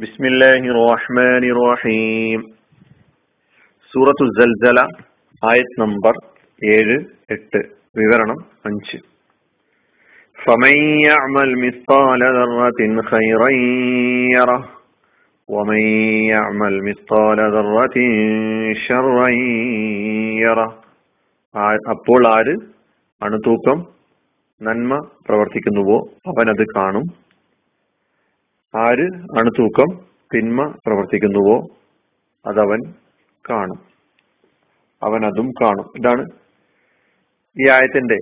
بسم الله الرحمن الرحيم സൂറത്തു സൽസല ആയത് നമ്പർ ഏഴ് എട്ട് വിവരണം അഞ്ച് فمن يعمل مثقال ذرة خيرا يره ومن يعمل مثقال ذرة شرا يره അപ്പോൾ ആര് അണുതൂക്കം നന്മ പ്രവർത്തിക്കുന്നുവോ അവൻ അത് കാണും ആര് അണുതൂക്കം തിന്മ പ്രവർത്തിക്കുന്നുവോ? അതവൻ കാണും. അവൻ അതും കാണും. ഇതാണ് ഈ ആയത്തിന്റെ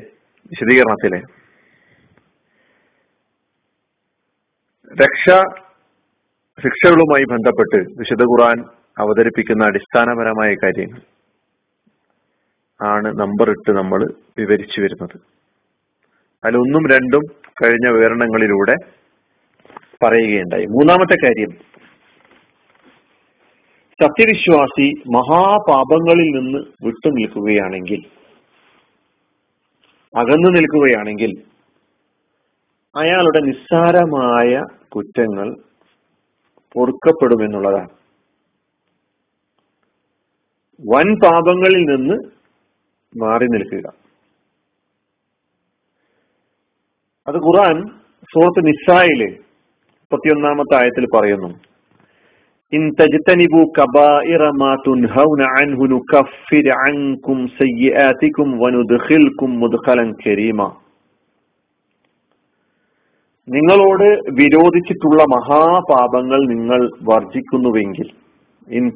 വിശദീകരണത്തിലെ. രക്ഷ ശിക്ഷകളുമായി ബന്ധപ്പെട്ട് വിശുദ്ധ ഖുർആൻ അവതരിപ്പിക്കുന്ന അടിസ്ഥാനപരമായ കാര്യങ്ങൾ ആണ് നമ്പർ ഇട്ട് നമ്മൾ വിവരിച്ചു വരുന്നത്. അതിലൊന്നും രണ്ടും കഴിഞ്ഞ വിവരണങ്ങളിലൂടെ പറയുകയുണ്ടായി. മൂന്നാമത്തെ കാര്യം. സത്യവിശ്വാസി മഹാപാപങ്ങളിൽ നിന്ന് വിട്ടു നിൽക്കുകയാണെങ്കിൽ അകന്നു നിൽക്കുകയാണെങ്കിൽ അയാളുടെ നിസ്സാരമായ കുറ്റങ്ങൾ പൊറുക്കപ്പെടുമെന്നുള്ളതാണ്. വൻ പാപങ്ങളിൽ നിന്ന് മാറി നിൽക്കുക. അത് ഖുറാൻ സുഹൃത്ത് നിസായിൽ മുപ്പത്തിയൊന്നാമത്തെ ആയത്തിൽ പറയുന്നു ഇൻ മുദ്ഖലൻ കരീമ. നിങ്ങളോട് വിരോധിച്ചിട്ടുള്ള മഹാപാപങ്ങൾ നിങ്ങൾ വർജിക്കുന്നുവെങ്കിൽ ഇൻ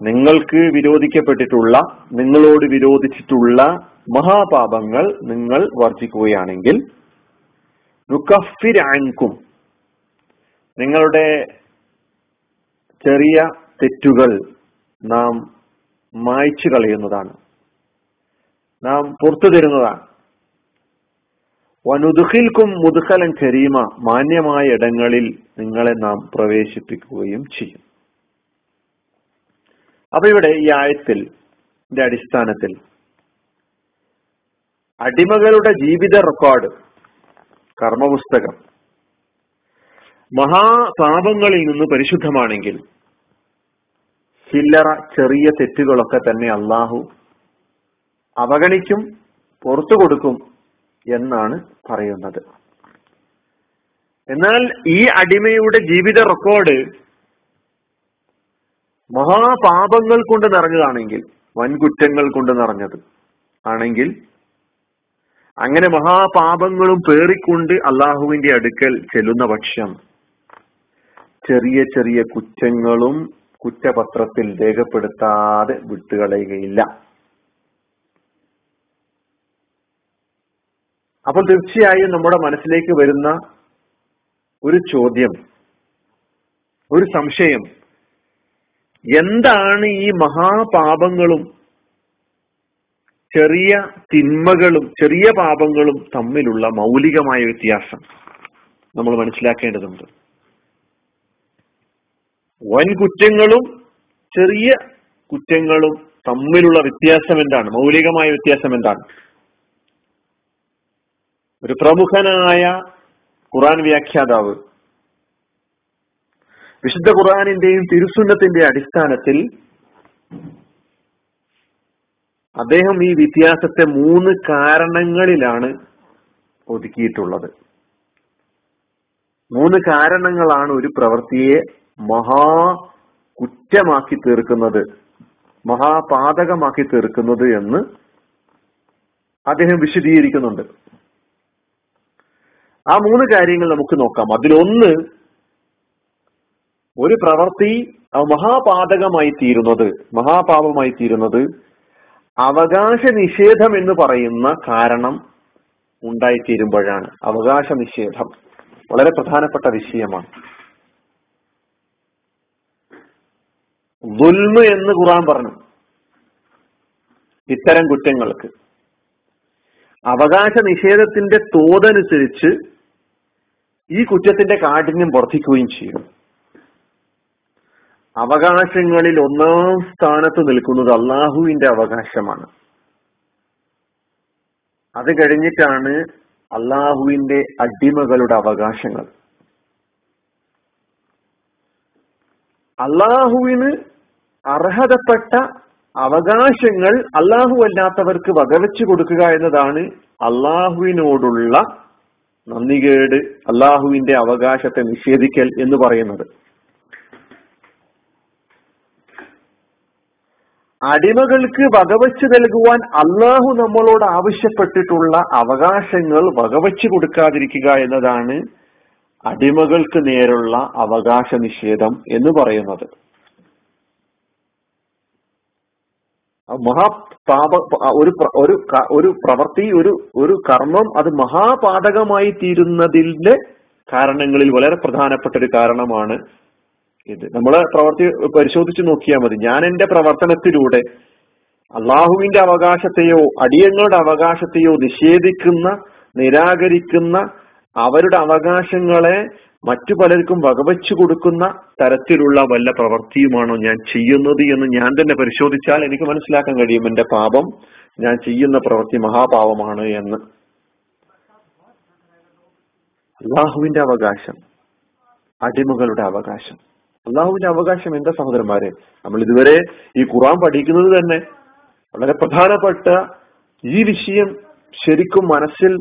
നിങ്ങൾക്ക് വിരോധിക്കപ്പെട്ടിട്ടുള്ള നിങ്ങളോട് വിരോധിച്ചിട്ടുള്ള മഹാപാപങ്ങൾ നിങ്ങൾ വർജിക്കുകയാണെങ്കിൽ നുക്കഫിർ നിങ്ങളുടെ ചെറിയ തെറ്റുകൾ നാം മായ്ച്ചു കളയുന്നതാണ്. നാം പുറത്തു തരുന്നതാണ്. വനുദുഖിൽക്കും മുതുഖലൻ കരീമ മാന്യമായ ഇടങ്ങളിൽ നിങ്ങളെ നാം പ്രവേശിപ്പിക്കുകയും ചെയ്യും. അപ്പൊ ഇവിടെ ഈ ആയത്തിൽ അടിസ്ഥാനത്തിൽ അടിമകളുടെ ജീവിത റെക്കോർഡ്. കർമ്മപുസ്തകം. മഹാപാപങ്ങളിൽ നിന്ന് പരിശുദ്ധമാണെങ്കിൽ ചില്ലറ ചെറിയ തെറ്റുകളൊക്കെ തന്നെ അള്ളാഹു അവഗണിക്കും പുറത്തു കൊടുക്കും എന്നാണ് പറയുന്നത്. എന്നാൽ ഈ അടിമയുടെ ജീവിത റെക്കോർഡ് മഹാപാപങ്ങൾ കൊണ്ട് നിറഞ്ഞതാണെങ്കിൽ വൻകുറ്റങ്ങൾ കൊണ്ട് നിറഞ്ഞത് ആണെങ്കിൽ അങ്ങനെ മഹാപാപങ്ങളും പേറിക്കൊണ്ട് അള്ളാഹുവിന്റെ അടുക്കൽ ചെല്ലുന്ന പക്ഷം ചെറിയ ചെറിയ കുറ്റങ്ങളും കുറ്റപത്രത്തിൽ രേഖപ്പെടുത്താതെ വിട്ടുകളയുകയില്ല. അപ്പോൾ തീർച്ചയായും നമ്മുടെ മനസ്സിലേക്ക് വരുന്ന ഒരു ചോദ്യം ഒരു സംശയം എന്താണ് ഈ മഹാപാപങ്ങളും ചെറിയ തിന്മകളും ചെറിയ പാപങ്ങളും തമ്മിലുള്ള മൗലികമായ വ്യത്യാസം നമ്മൾ മനസ്സിലാക്കേണ്ടതുണ്ട്. വൻ കുറ്റങ്ങളും ചെറിയ കുറ്റങ്ങളും തമ്മിലുള്ള വ്യത്യാസം എന്താണ്? മൗലികമായ വ്യത്യാസം എന്താണ്? ഒരു പ്രമുഖനായ ഖുറാൻ വ്യാഖ്യാതാവ് വിശുദ്ധ ഖുറാനിന്റെയും തിരുസുന്നത്തിന്റെ അടിസ്ഥാനത്തിൽ അദ്ദേഹം ഈ വ്യത്യാസത്തെ മൂന്ന് കാരണങ്ങളിലാണ് ഒതുക്കിയിട്ടുള്ളത്. മൂന്ന് കാരണങ്ങളാണ് ഒരു പ്രവൃത്തിയെ മഹാ കുറ്റമാക്കി തീർക്കുന്നത് മഹാപാതകമാക്കി തീർക്കുന്നത് എന്ന് അദ്ദേഹം വിശദീകരിക്കുന്നുണ്ട്. ആ മൂന്ന് കാര്യങ്ങൾ നമുക്ക് നോക്കാം. അതിലൊന്ന് ഒരു പ്രവൃത്തി മഹാപാതകമായി തീരുന്നത് മഹാപാപമായി തീരുന്നത് അവകാശ നിഷേധം എന്ന് പറയുന്ന കാരണം ഉണ്ടായിത്തീരുമ്പോഴാണ്. അവകാശ നിഷേധം വളരെ പ്രധാനപ്പെട്ട വിഷയമാണ്. ദുൽമ എന്ന് ഖുറാൻ പറഞ്ഞു. ഇത്തരം കുറ്റങ്ങൾക്ക്. അവകാശ നിഷേധത്തിന്റെ തോതനുസരിച്ച് ഈ കുറ്റത്തിന്റെ കാഠിന്യം വർദ്ധിക്കുകയും ചെയ്യും. അവകാശങ്ങളിൽ ഒന്നാം സ്ഥാനത്ത് നിൽക്കുന്നത് അള്ളാഹുവിന്റെ അവകാശമാണ്. അത് കഴിഞ്ഞിട്ടാണ് അള്ളാഹുവിന്റെ അടിമകളുടെ അവകാശങ്ങൾ. അള്ളാഹുവിന് അർഹതപ്പെട്ട അവകാശങ്ങൾ അള്ളാഹു അല്ലാത്തവർക്ക് വകവെച്ചു കൊടുക്കുക എന്നതാണ് അള്ളാഹുവിനോടുള്ള നന്ദികേട് അള്ളാഹുവിന്റെ അവകാശത്തെ നിഷേധിക്കൽ എന്ന് പറയുന്നത്. അടിമകൾക്ക് വകവച്ച് നൽകുവാൻ അള്ളാഹു നമ്മളോട് ആവശ്യപ്പെട്ടിട്ടുള്ള അവകാശങ്ങൾ വകവച്ച് കൊടുക്കാതിരിക്കുക എന്നതാണ് അടിമകൾക്ക് നേരുള്ള അവകാശ നിഷേധം എന്ന് പറയുന്നത്. മഹാപാപ ഒരു ഒരു ഒരു പ്രവൃത്തി ഒരു ഒരു കർമ്മം അത് മഹാപാതകമായി തീരുന്നതിന്റെ കാരണങ്ങളിൽ വളരെ പ്രധാനപ്പെട്ട ഒരു കാരണമാണ് ഇത്. നമ്മൾ പ്രവർത്തി പരിശോധിച്ചു നോക്കിയാൽ മതി. ഞാൻ എന്റെ പ്രവർത്തനത്തിലൂടെ അള്ളാഹുവിന്റെ അവകാശത്തെയോ അടിയങ്ങളുടെ അവകാശത്തെയോ നിഷേധിക്കുന്ന നിരാകരിക്കുന്ന അവരുടെ അവകാശങ്ങളെ മറ്റു പലർക്കും വകവച്ചു കൊടുക്കുന്ന തരത്തിലുള്ള വല്ല പ്രവൃത്തിയുമാണോ ഞാൻ ചെയ്യുന്നത് എന്ന് ഞാൻ തന്നെ പരിശോധിച്ചാൽ എനിക്ക് മനസ്സിലാക്കാൻ കഴിയും. എന്റെ പാപം ഞാൻ ചെയ്യുന്ന പ്രവൃത്തി മഹാപാപമാണ് എന്ന്. അള്ളാഹുവിന്റെ അവകാശം അടിമകളുടെ അവകാശം. അള്ളാഹുവിന്റെ അവകാശം എന്താ സഹോദരന്മാരെ? നമ്മൾ ഇതുവരെ ഈ ഖുറാൻ പഠിക്കുന്നത് തന്നെ വളരെ പ്രധാനപ്പെട്ട ഈ വിഷയം ശരിക്കും മനസ്സിൽ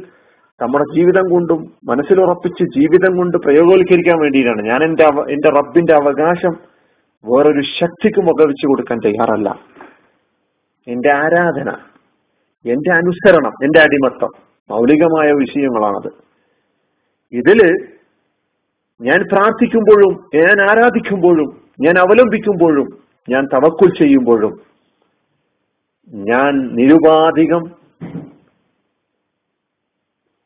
നമ്മുടെ ജീവിതം കൊണ്ടും മനസ്സിൽ ഉറപ്പിച്ച് ജീവിതം കൊണ്ട് പ്രയോഗവൽക്കരിക്കാൻ വേണ്ടിയിട്ടാണ്. ഞാൻ എന്റെ എന്റെ റബ്ബിന്റെ അവകാശം വേറൊരു ശക്തിക്കും വകവെച്ചു കൊടുക്കാൻ തയ്യാറല്ല. എന്റെ ആരാധന എന്റെ അനുസരണം എന്റെ അടിമത്തം മൗലികമായ വിഷയങ്ങളാണത്. ഇതിൽ ഞാൻ പ്രാർത്ഥിക്കുമ്പോഴും ഞാൻ ആരാധിക്കുമ്പോഴും ഞാൻ അവലംബിക്കുമ്പോഴും ഞാൻ തവക്കുൽ ചെയ്യുമ്പോഴും ഞാൻ നിരുപാധികം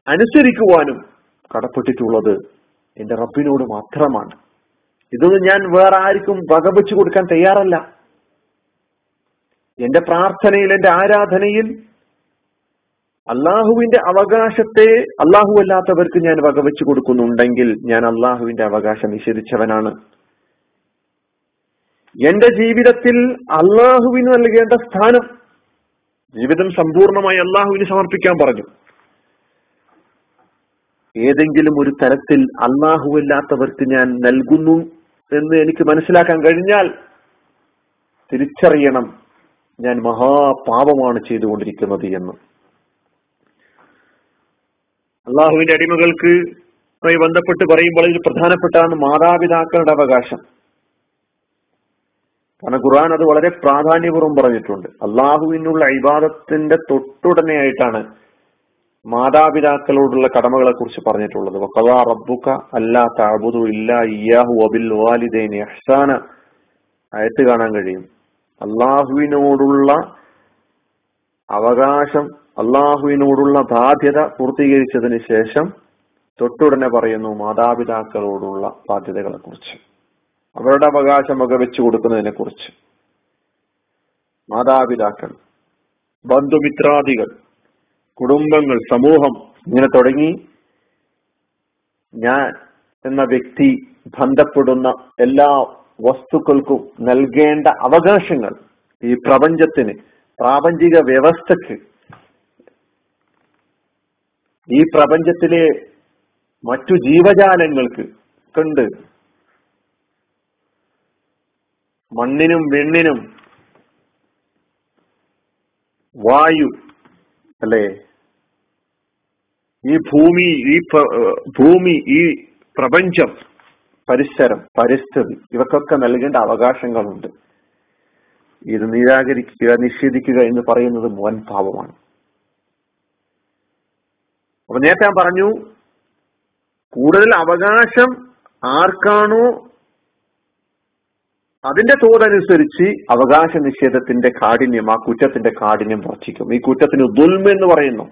അനുസരിക്കുവാനും കടപ്പെട്ടിട്ടുള്ളത് എന്റെ റബ്ബിനോട് മാത്രമാണ്. ഇതൊന്നും ഞാൻ വേറെ ആർക്കും വകവെച്ചു കൊടുക്കാൻ തയ്യാറല്ല. എന്റെ പ്രാർത്ഥനയിൽ എന്റെ ആരാധനയിൽ അള്ളാഹുവിന്റെ അവകാശത്തെ അള്ളാഹു അല്ലാത്തവർക്ക് ഞാൻ വകവെച്ചു കൊടുക്കുന്നുണ്ടെങ്കിൽ ഞാൻ അള്ളാഹുവിന്റെ അവകാശം നിഷേധിച്ചവനാണ്. എന്റെ ജീവിതത്തിൽ അള്ളാഹുവിന് നൽകേണ്ട സ്ഥാനം ജീവിതം സമ്പൂർണമായി അള്ളാഹുവിന് സമർപ്പിക്കാൻ പറഞ്ഞു. ഏതെങ്കിലും ഒരു തരത്തിൽ അല്ലാത്തവർക്ക് ഞാൻ നൽകുന്നു എന്ന് എനിക്ക് മനസ്സിലാക്കാൻ കഴിഞ്ഞാൽ തിരിച്ചറിയണം ഞാൻ മഹാപാപമാണ് ചെയ്തുകൊണ്ടിരിക്കുന്നത് എന്ന്. അള്ളാഹുവിന്റെ അടിമകൾക്ക് ബന്ധപ്പെട്ട് പറയുമ്പോൾ ഇതിൽ പ്രധാനപ്പെട്ടാണ് മാതാപിതാക്കളുടെ അവകാശം. കാരണം ഖുർആൻ അത് വളരെ പ്രാധാന്യപൂർവം പറഞ്ഞിട്ടുണ്ട്. അള്ളാഹുവിനുള്ള ഇബാദത്തിന്റെ തൊട്ടുടനെയായിട്ടാണ് മാതാപിതാക്കളോടുള്ള കടമകളെ കുറിച്ച് പറഞ്ഞിട്ടുള്ളത് റബ്ബുക അല്ലാ താബുദു ഇല്ലാ ഇയാഹു ഇഹ്സാന ആയത്ത് കാണാൻ കഴിയും. അള്ളാഹുവിനോടുള്ള അവകാശം അള്ളാഹുവിനോടുള്ള ബാധ്യത പൂർത്തീകരിച്ചതിന് ശേഷം തൊട്ടുടനെ പറയുന്നു മാതാപിതാക്കളോടുള്ള ബാധ്യതകളെ കുറിച്ച് അവരുടെ അവകാശം വകവെച്ചു കൊടുക്കുന്നതിനെ കുറിച്ച് മാതാപിതാക്കൾ ബന്ധുമിത്രാദികൾ കുടുംബങ്ങൾ സമൂഹം ഇങ്ങനെ തുടങ്ങി. ഞാൻ എന്ന വ്യക്തി ബന്ധപ്പെടുന്ന എല്ലാ വസ്തുക്കൾക്കും നൽകേണ്ട അവകാശങ്ങൾ ഈ പ്രപഞ്ചത്തിന് പ്രാപഞ്ചിക വ്യവസ്ഥക്ക് ഈ പ്രപഞ്ചത്തിലെ മറ്റു ജീവജാലങ്ങൾക്ക് കണ്ട് മണ്ണിനും വെണ്ണിനും വായു അല്ലേ? ഈ ഭൂമി ഈ ഭൂമി ഈ പ്രപഞ്ചം പരിസരം പരിസ്ഥിതി ഇവക്കൊക്കെ നൽകേണ്ട അവകാശങ്ങളുണ്ട്. ഇത് നിരാകരിക്കുക നിഷേധിക്കുക എന്ന് പറയുന്നത് മോൻ പാപമാണ് അപ്പൊ നേരത്തെ ഞാൻ പറഞ്ഞു കൂടുതൽ അവകാശം ആർക്കാണോ? അതിന്റെ തോതനുസരിച്ച് അവകാശ നിഷേധത്തിന്റെ കാഠിന്യം ആ കുറ്റത്തിന്റെ കാഠിന്യം വർദ്ധിക്കും. ഈ കുറ്റത്തിന് ദുൽമ എന്ന് പറയുന്നു.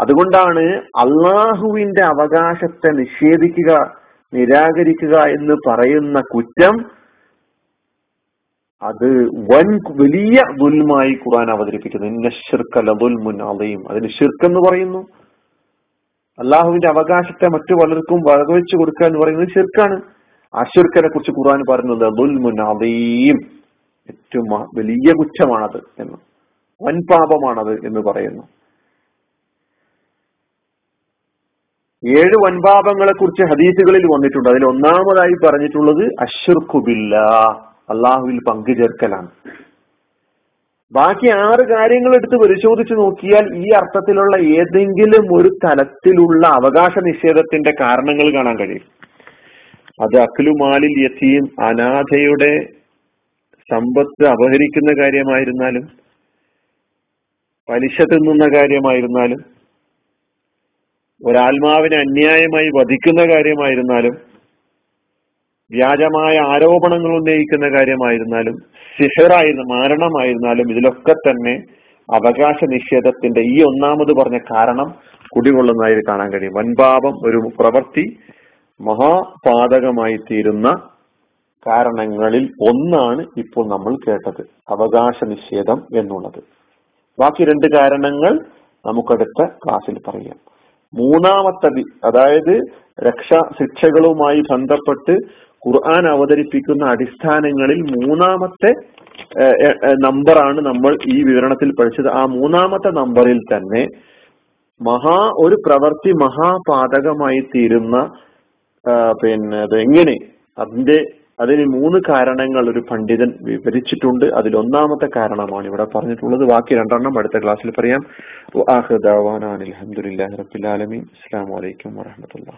അതുകൊണ്ടാണ് അള്ളാഹുവിന്റെ അവകാശത്തെ നിഷേധിക്കുക നിരാകരിക്കുക എന്ന് പറയുന്ന കുറ്റം അത് വൻ വലിയ ദുൽമായി ഖുർആൻ അവതരിപ്പിക്കുന്നു. ഇന്ന ഷിർക്കല ദുൽമുൻ അലയും അതിന് ഷിർക്ക് എന്ന് പറയുന്നു. അള്ളാഹുവിന്റെ അവകാശത്തെ മറ്റു പലർക്കും വകവെച്ചു കൊടുക്കുക എന്ന് പറയുന്നത് ശിർക്കാണ്. അശുർക്കനെ കുറിച്ച് ഖുർആൻ പറയുന്നത് അലയും ഏറ്റവും വലിയ കുറ്റമാണത് എന്ന്. വൻപാപമാണത് എന്ന് പറയുന്നു. ഏഴ് വൻപാപങ്ങളെ കുറിച്ച് ഹദീസുകളിൽ വന്നിട്ടുണ്ട്. അതിൽ ഒന്നാമതായി പറഞ്ഞിട്ടുള്ളത് അഷുർഖുബില്ല അള്ളാഹുവിൽ പങ്കുചേർക്കലാണ്. ബാക്കി ആറ് കാര്യങ്ങൾ എടുത്ത് പരിശോധിച്ചു നോക്കിയാൽ ഈ അർത്ഥത്തിലുള്ള ഏതെങ്കിലും ഒരു തലത്തിലുള്ള അവകാശ നിഷേധത്തിന്റെ കാരണങ്ങൾ കാണാൻ കഴിയും. അത് അഖിലുമാലിൽ യത്തീം അനാഥയുടെ സമ്പത്ത് അപഹരിക്കുന്ന കാര്യമായിരുന്നാലും പലിശ തിന്നുന്ന കാര്യമായിരുന്നാലും ഒരാത്മാവിനെ അന്യായമായി വധിക്കുന്ന കാര്യമായിരുന്നാലും വ്യാജമായ ആരോപണങ്ങൾ ഉന്നയിക്കുന്ന കാര്യമായിരുന്നാലും സിഹറായിരുന്ന മരണമായിരുന്നാലും ഇതിലൊക്കെ തന്നെ അവകാശ നിഷേധത്തിന്റെ ഈ ഒന്നാമത് പറഞ്ഞ കാരണം കുടികൊള്ളുന്നതായി കാണാൻ കഴിയും. വൻപാപം ഒരു പ്രവൃത്തി മഹാപാതകമായി തീരുന്ന കാരണങ്ങളിൽ ഒന്നാണ് ഇപ്പോൾ നമ്മൾ കേട്ടത് അവകാശ നിഷേധം എന്നുള്ളത്. ബാക്കി രണ്ട് കാരണങ്ങൾ നമുക്കടുത്ത ക്ലാസ്സിൽ പറയാം. മൂന്നാമത്തെ അതായത് രക്ഷാ ശിക്ഷകളുമായി ബന്ധപ്പെട്ട് ഖുർആൻ അവതരിപ്പിക്കുന്ന അടിസ്ഥാനങ്ങളിൽ മൂന്നാമത്തെ നമ്പറാണ് നമ്മൾ ഈ വിവരണത്തിൽ പഠിച്ചത്. ആ മൂന്നാമത്തെ നമ്പറിൽ തന്നെ മഹാ ഒരു പ്രവൃത്തി മഹാപാതകമായി തീരുന്ന പിന്നെ അത് എങ്ങനെ അതിന്റെ അതിന് മൂന്ന് കാരണങ്ങൾ ഒരു പണ്ഡിതൻ വിവരിച്ചിട്ടുണ്ട്. അതിൽ ഒന്നാമത്തെ കാരണമാണ് ഇവിടെ പറഞ്ഞിട്ടുള്ളത്. ബാക്കി രണ്ടെണ്ണം അടുത്ത ക്ലാസ്സിൽ പറയാം. അലഹമുല്ലാ റബിൻ അസ്സാം വലൈക്കും വാഹമത്തുള്ള